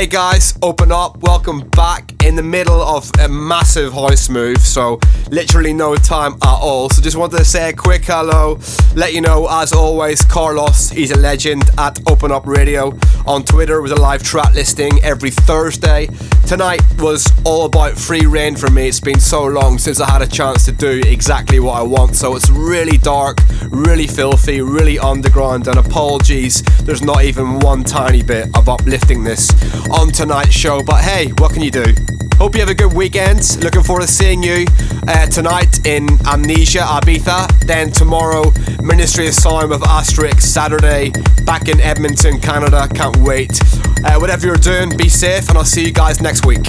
Hey guys, open up, welcome back in the middle of a massive house move, so literally no time at all. So just wanted to say a quick hello, let you know as always, Carlos, he's a legend at Open Up Radio on Twitter with a live track listing every Thursday. Tonight was all about free reign for me. It's been so long since I had a chance to do exactly what I want, so it's really dark, really filthy, really underground, and apologies, there's not even one tiny bit of uplifting this on tonight's show. But hey, what can you do? Hope you have a good weekend. Looking forward to seeing you uh, tonight in Amnesia, Ibiza. Then tomorrow, Ministry of Sound with Astrix. Saturday, back in Edmonton, Canada. Can't wait. Uh, whatever you're doing, be safe, and I'll see you guys next week.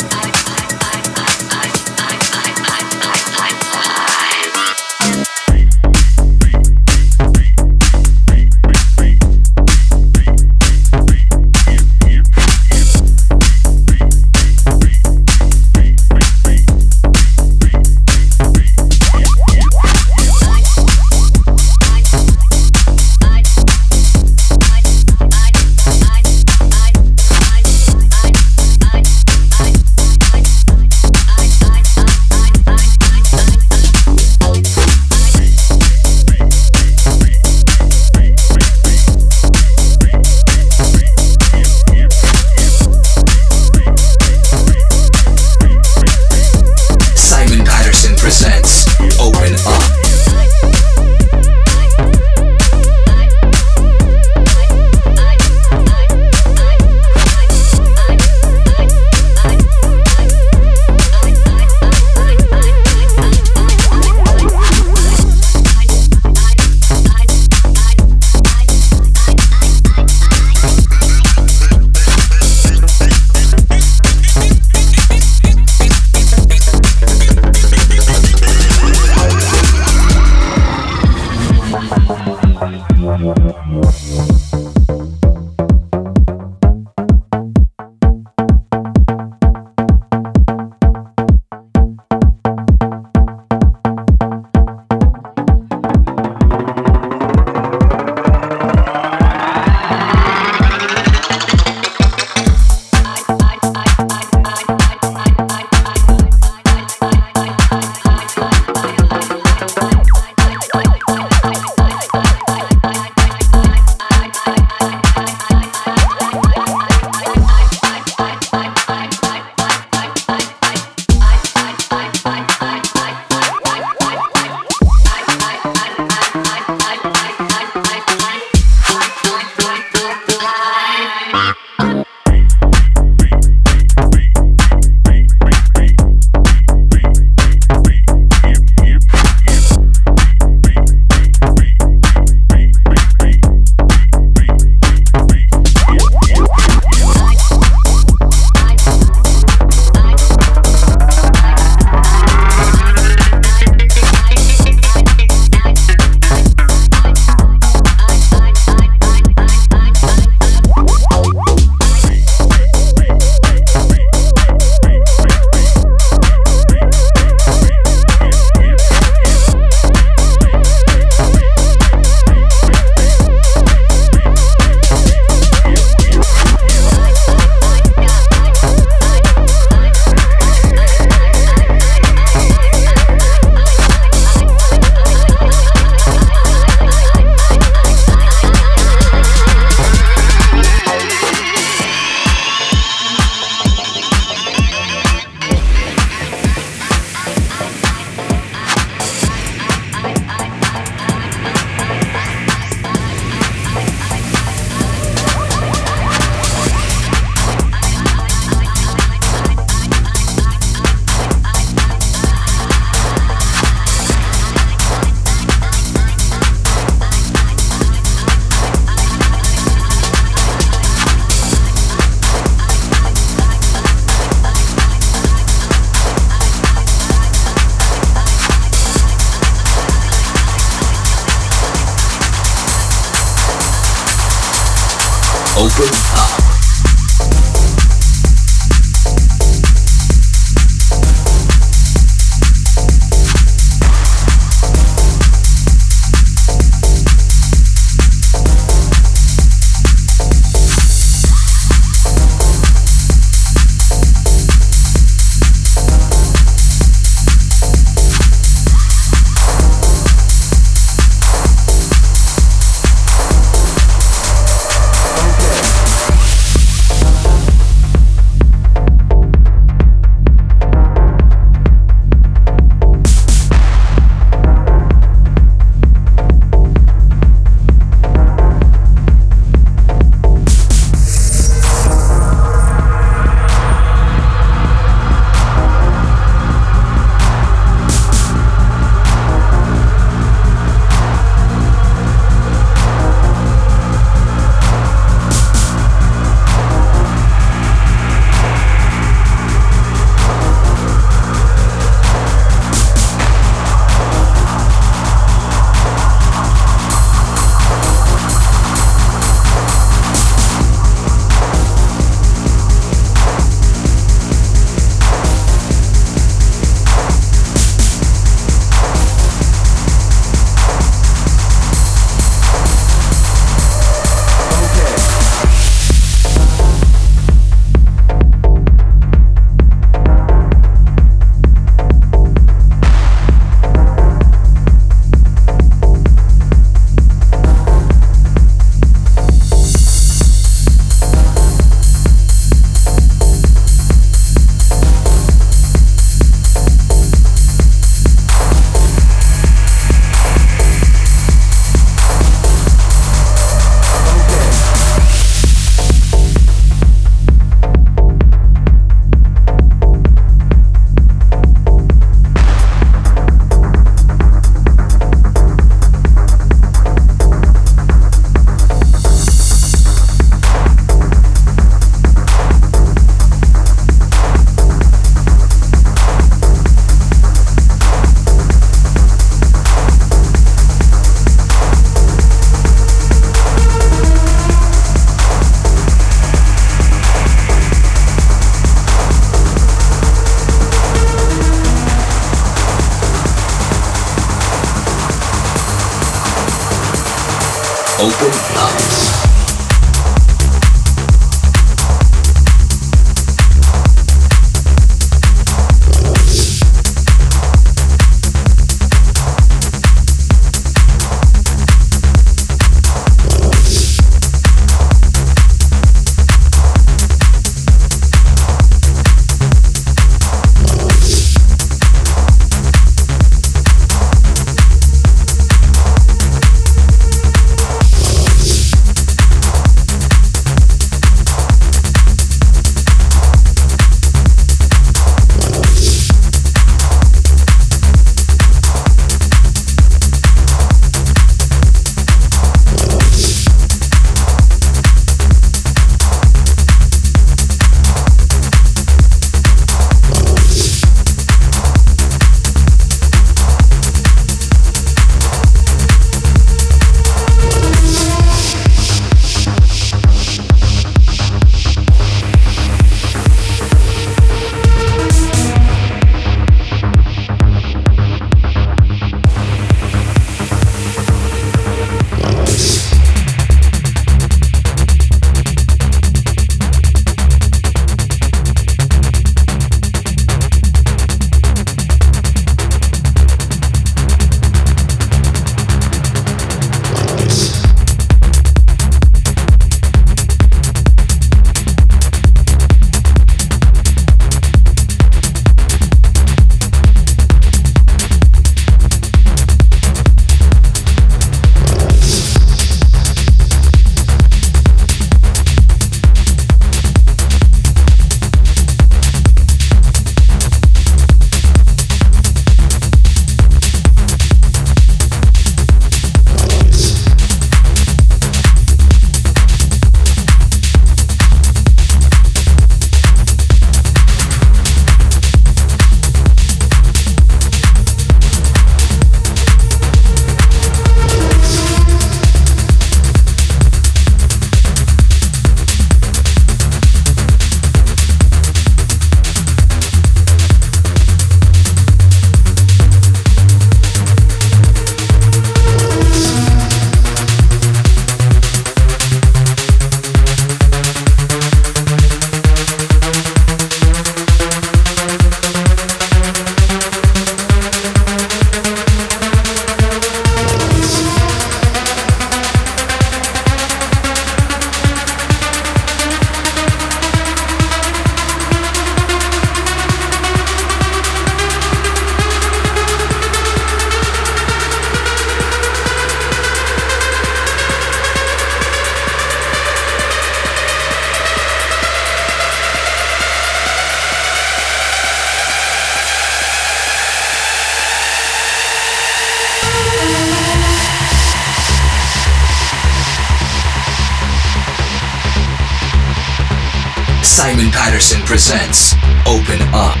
Presents Open Up.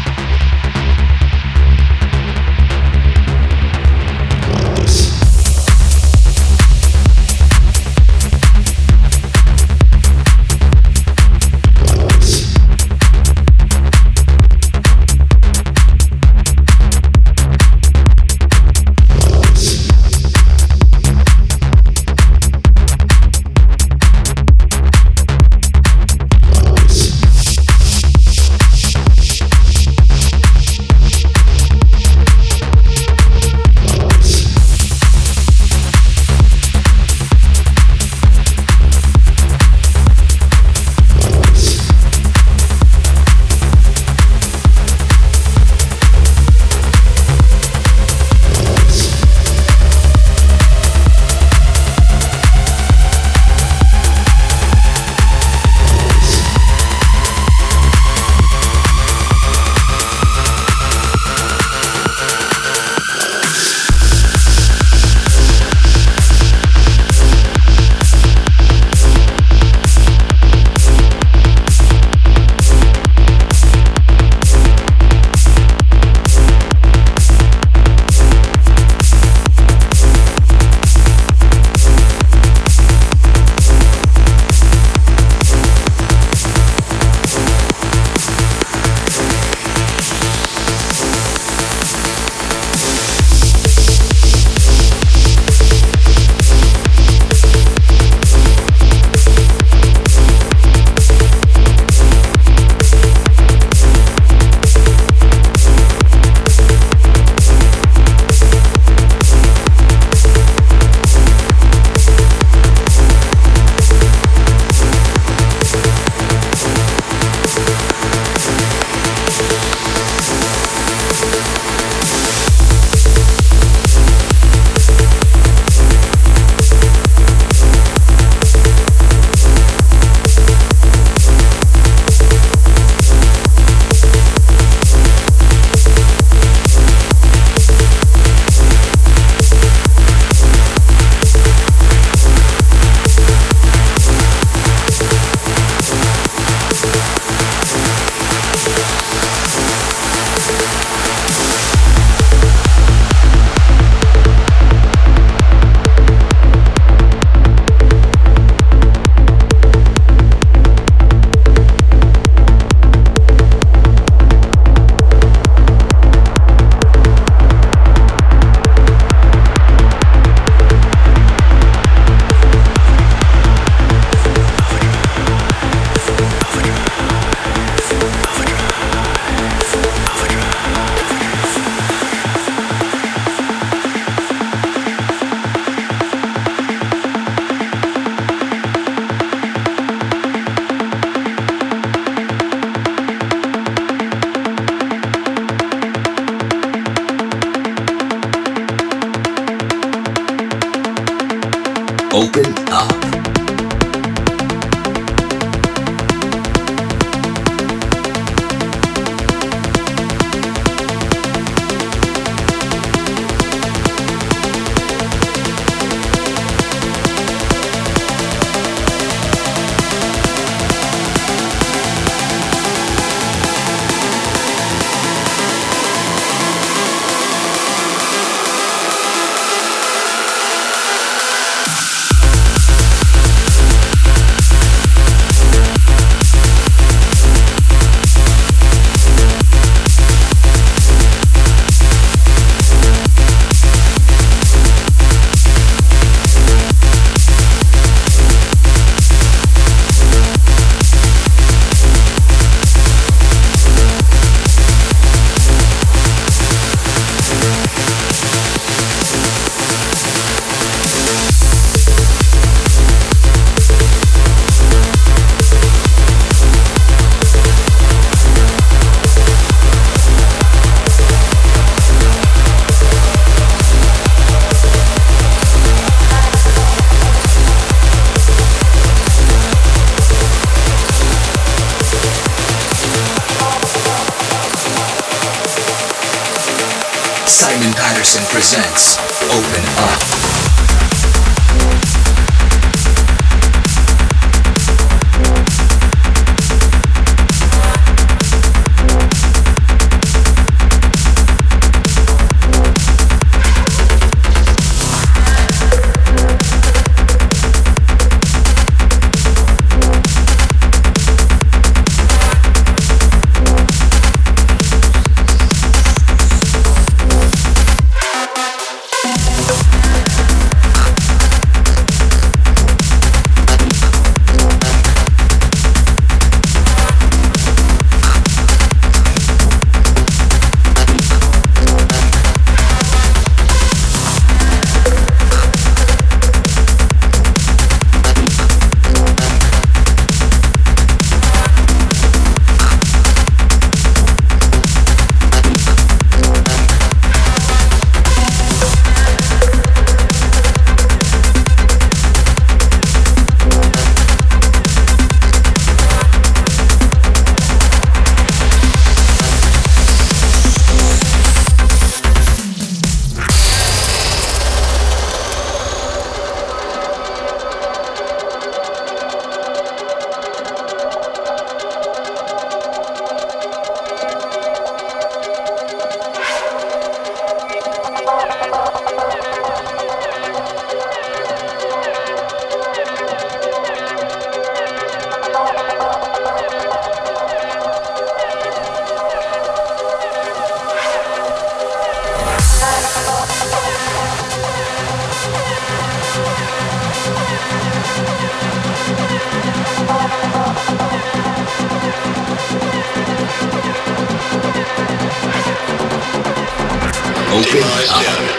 Simon Patterson presents Open Up. Open up.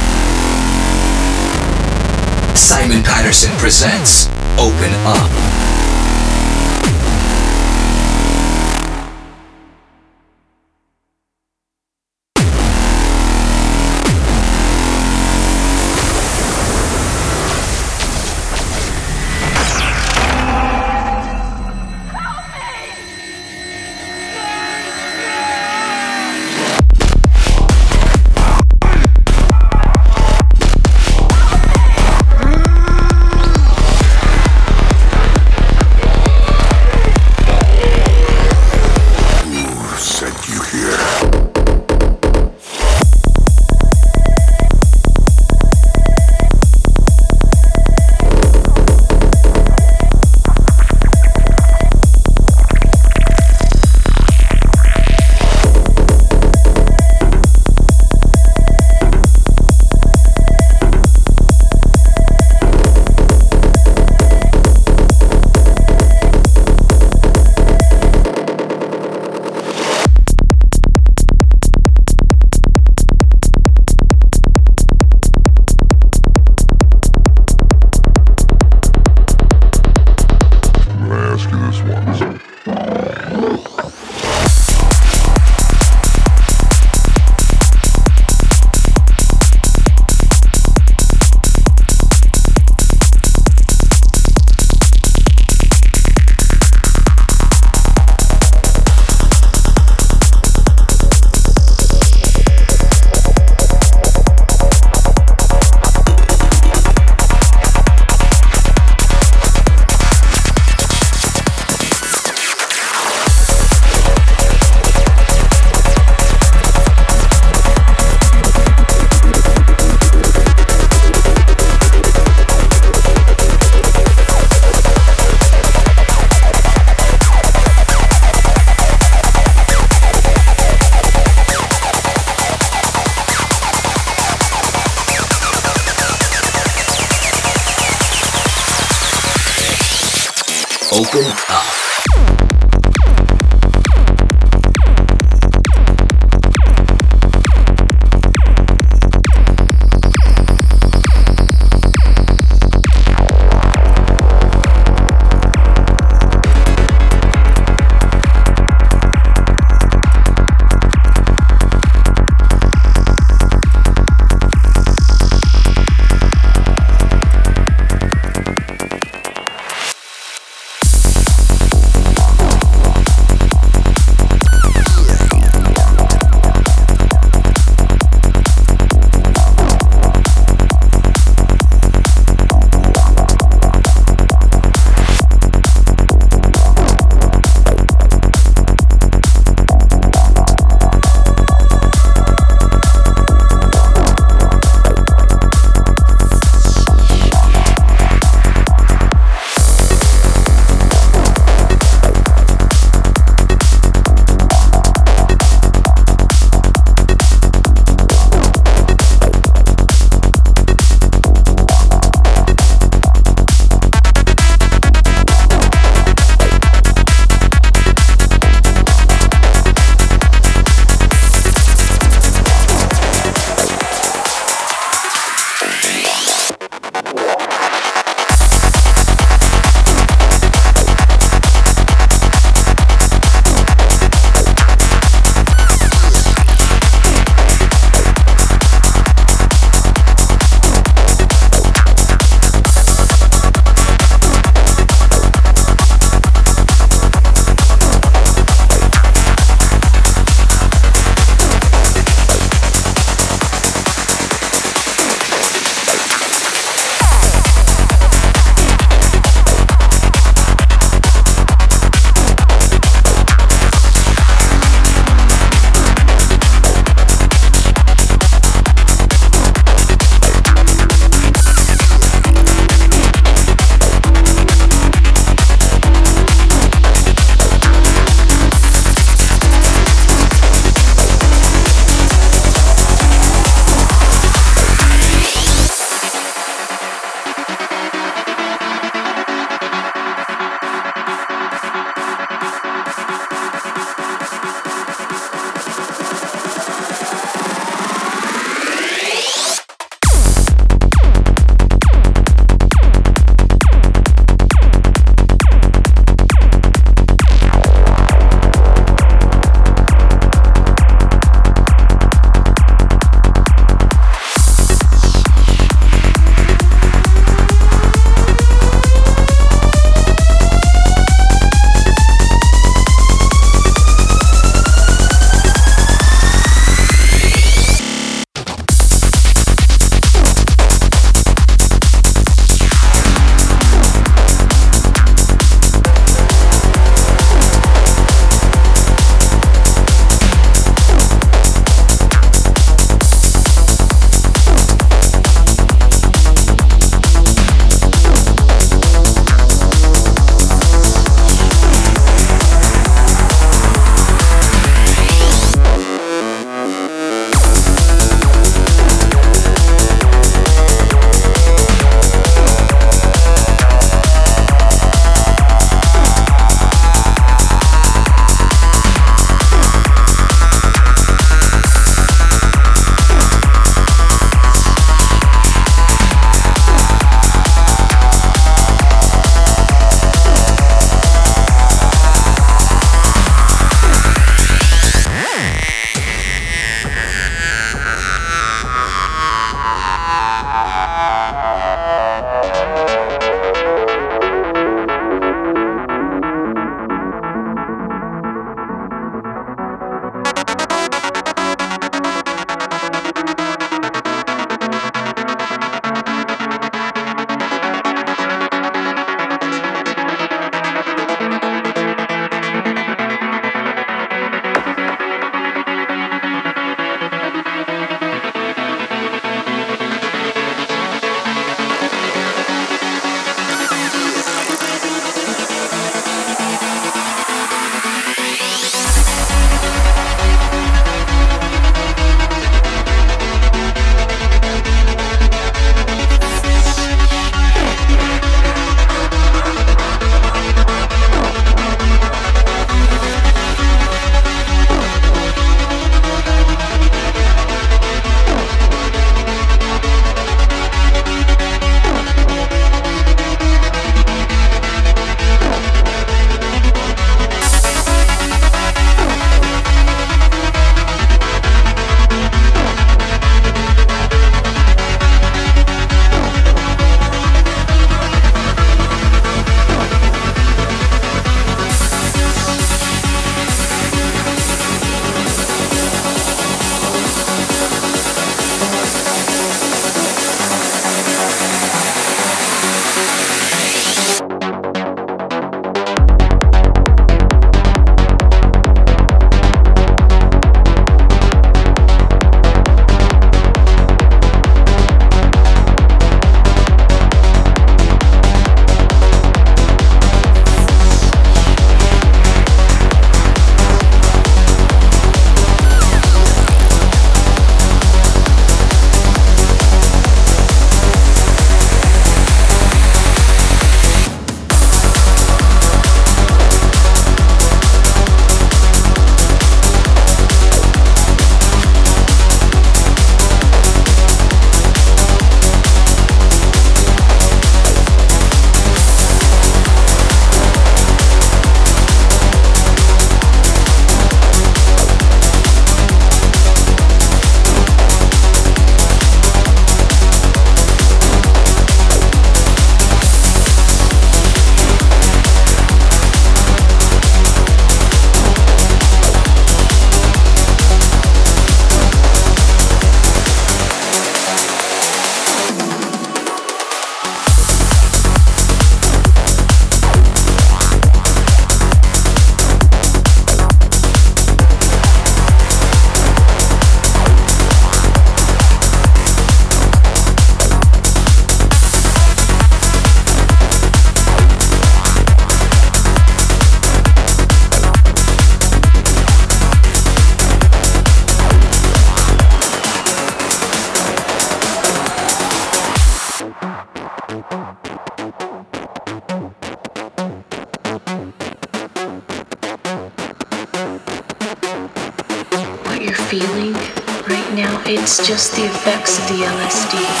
Just the effects of the LSD.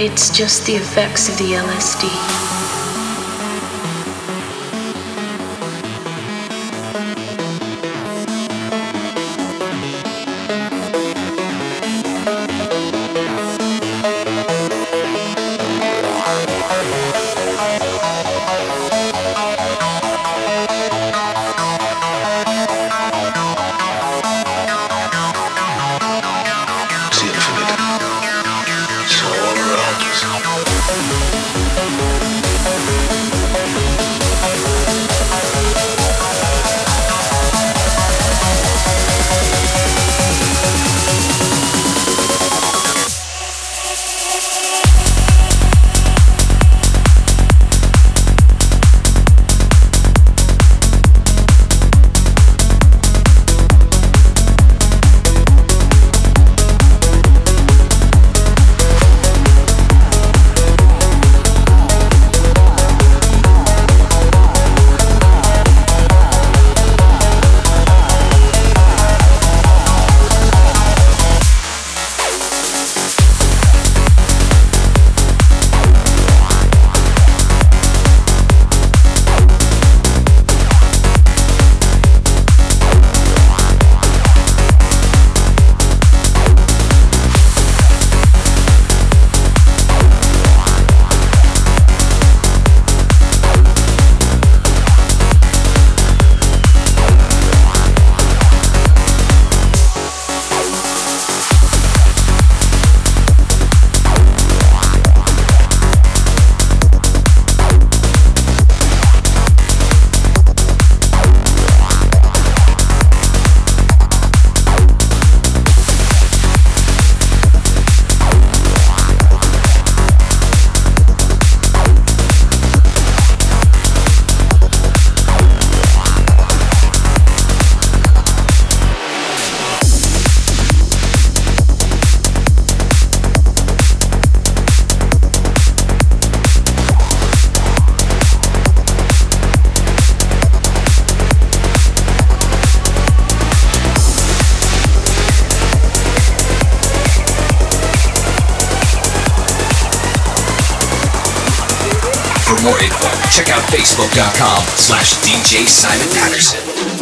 It's just the effects of the LSD. For more info, check out facebook.com slash DJ Simon Patterson.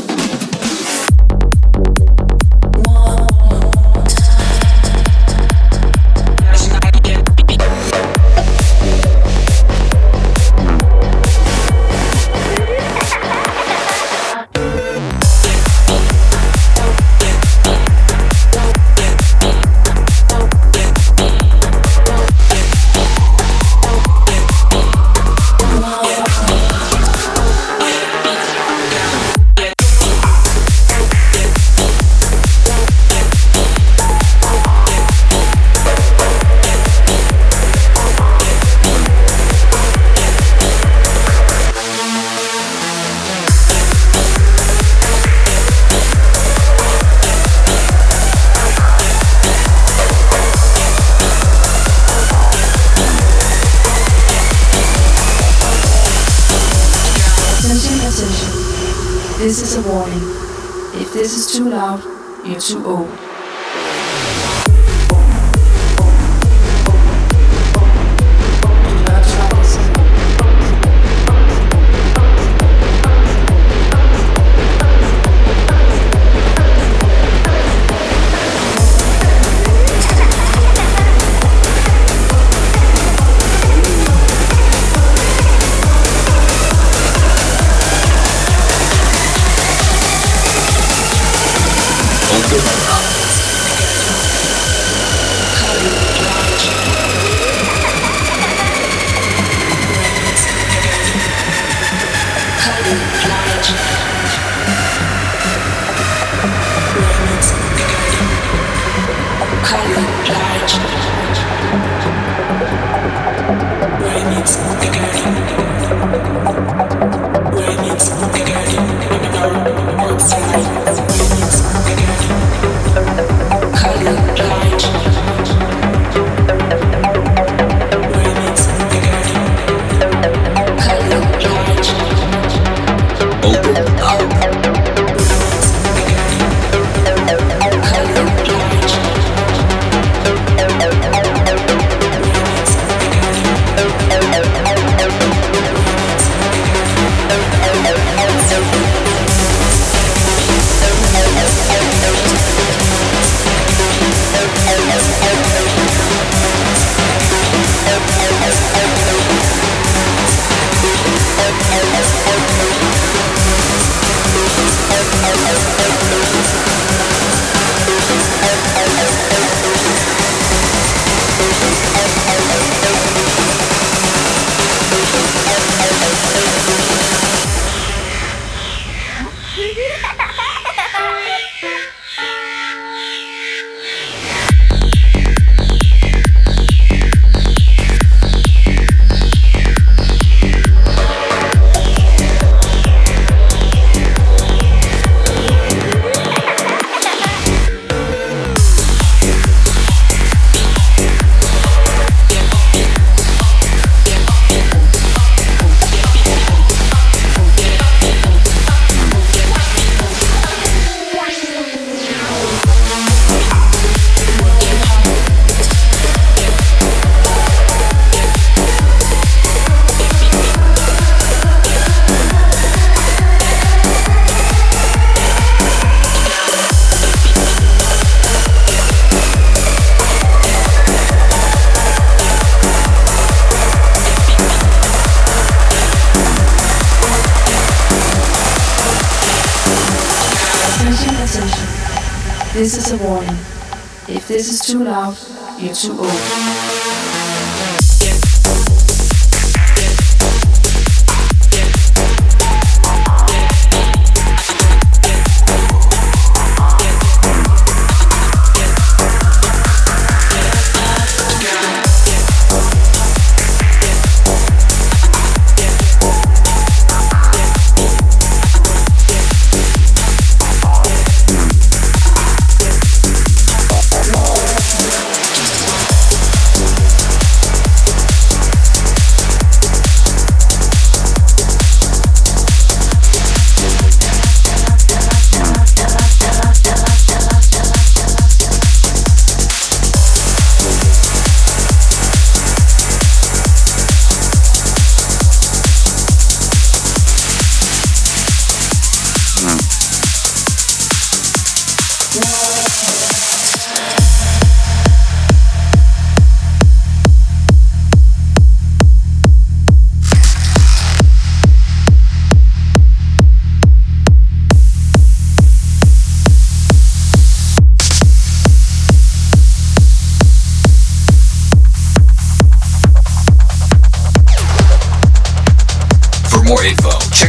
Too loud, you're too old.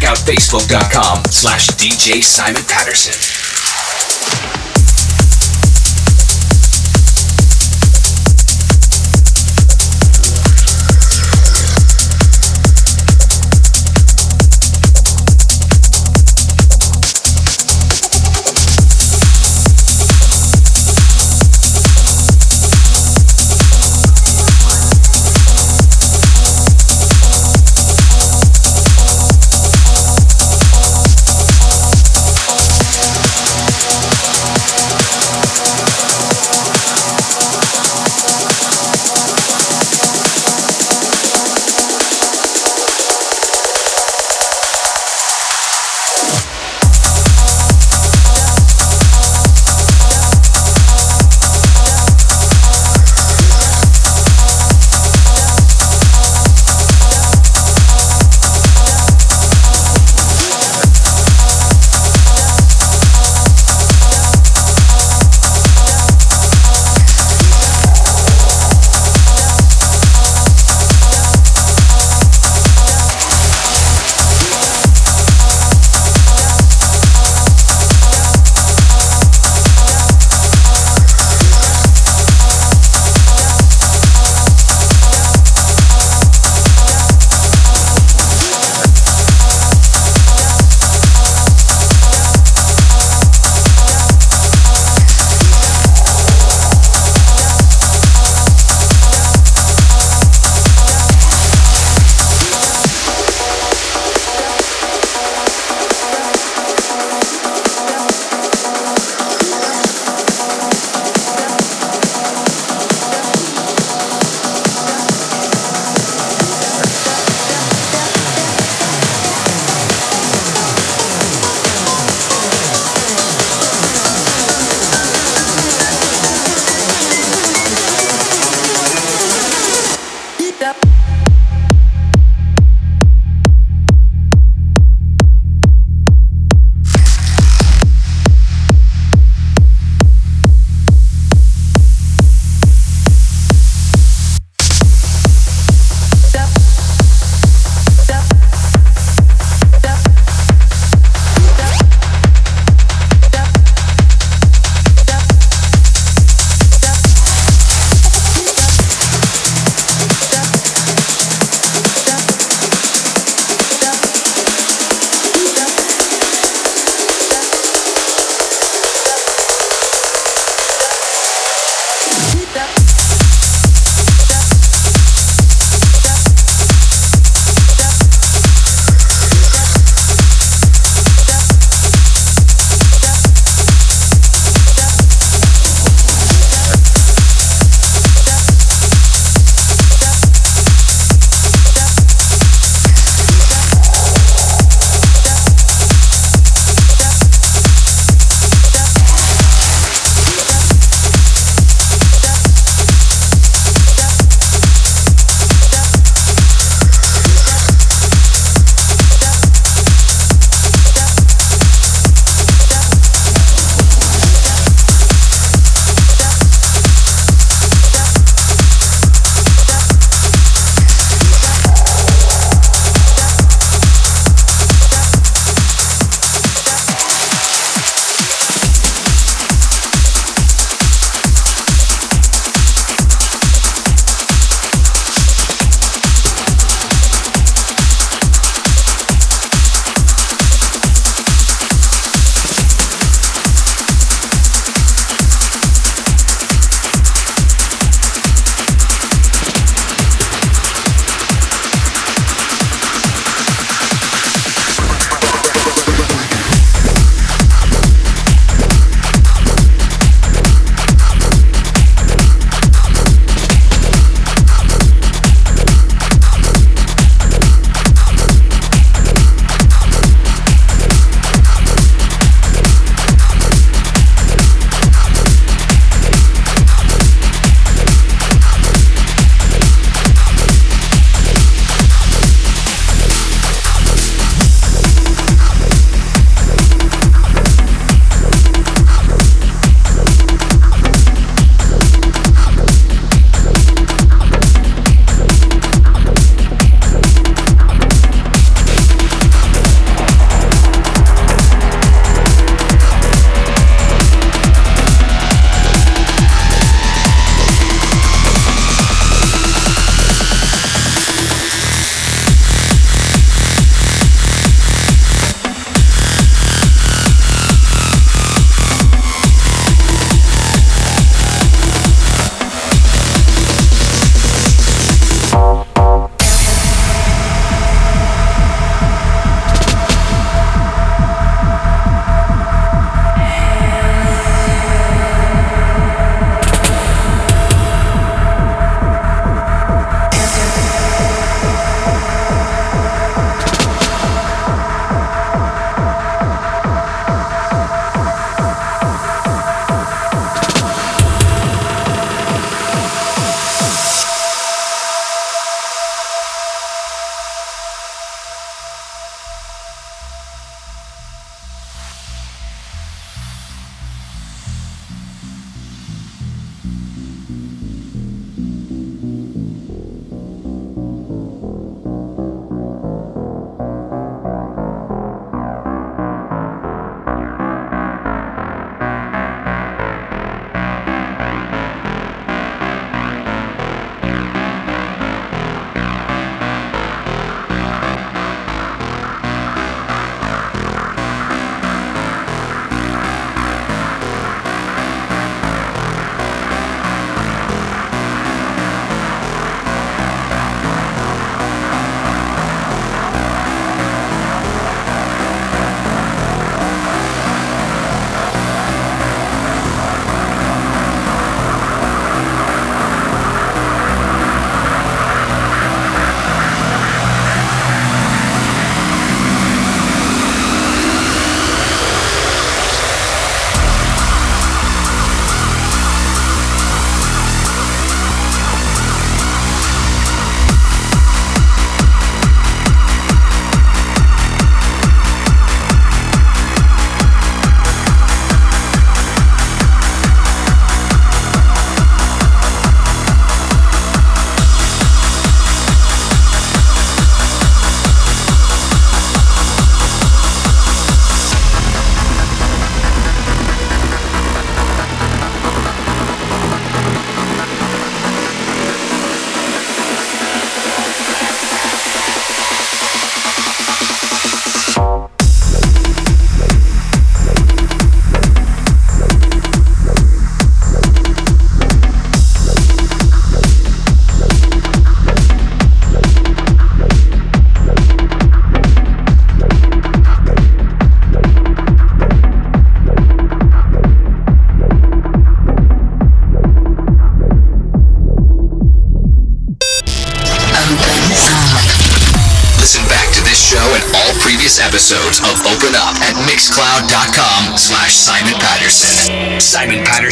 facebook.com slash DJ Simon Patterson.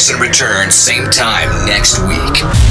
Patterson returns same time next week.